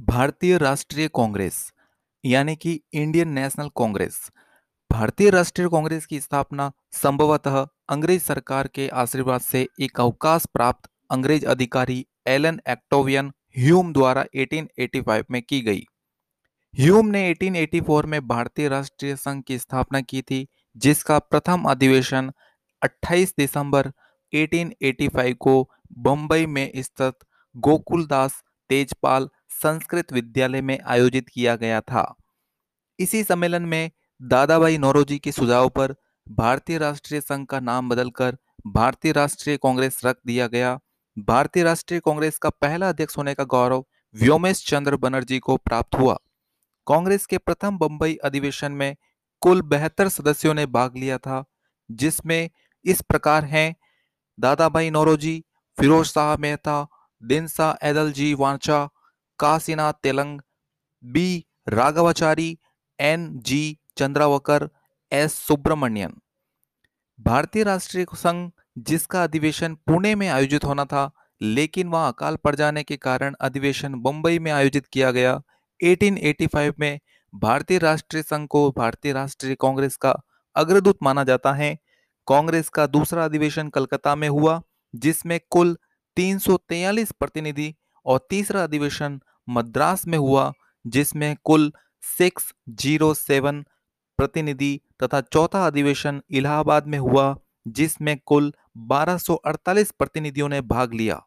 भारतीय राष्ट्रीय कांग्रेस, यानी कि इंडियन नेशनल कांग्रेस। भारतीय राष्ट्रीय कांग्रेस की स्थापना संभवतः अंग्रेज़ सरकार के आशीर्वाद से एक अवकाश प्राप्त अंग्रेज़ अधिकारी एलन एक्टोवियन ह्यूम द्वारा 1885 में की गई। ह्यूम ने 1884 में भारतीय राष्ट्रीय संघ की स्थापना की थी, जिसका प्रथम अधिवेशन 28 दिसंबर 1885 को बंबई में स्थित गोकुलदास तेजपाल संस्कृत विद्यालय में आयोजित किया गया था। इसी सम्मेलन में दादा भाई नौरोजी के सुझाव पर भारतीय राष्ट्रीय संघ का नाम बदलकर भारतीय राष्ट्रीय कांग्रेस रख दिया गया। भारतीय राष्ट्रीय कांग्रेस का पहला अध्यक्ष होने का गौरव व्योमेश चंद्र बनर्जी को प्राप्त हुआ। कांग्रेस के प्रथम बंबई अधिवेशन में कुल बेहतर सदस्यों ने भाग लिया था, जिसमें इस प्रकार हैं Dada Bhai Naoroji, Feroz Shah Mehta, Dinshaw Edulji Wacha Kashinath Telang, B. Raghavachari, N. G. Chandavarkar, S. Subramanian. भारतीय राष्ट्रीय संघ, जिसका अधिवेशन पुणे में आयोजित होना था, लेकिन वह अकाल पड़ जाने के कारण अधिवेशन मुंबई में आयोजित किया गया। 1885 में भारतीय राष्ट्रीय संघ को भारतीय राष्ट्रीय कांग्रेस का अग्रदूत माना जाता है। कांग्रेस का दूसरा अधिवेशन कलकत्ता में हुआ, जिसमें कुल 343 प्रतिनिधि और तीसरा अधिवेशन मद्रास में हुआ, जिसमें कुल 607 प्रतिनिधि तथा चौथा अधिवेशन इलाहाबाद में हुआ, जिसमें कुल 1248 प्रतिनिधियों ने भाग लिया।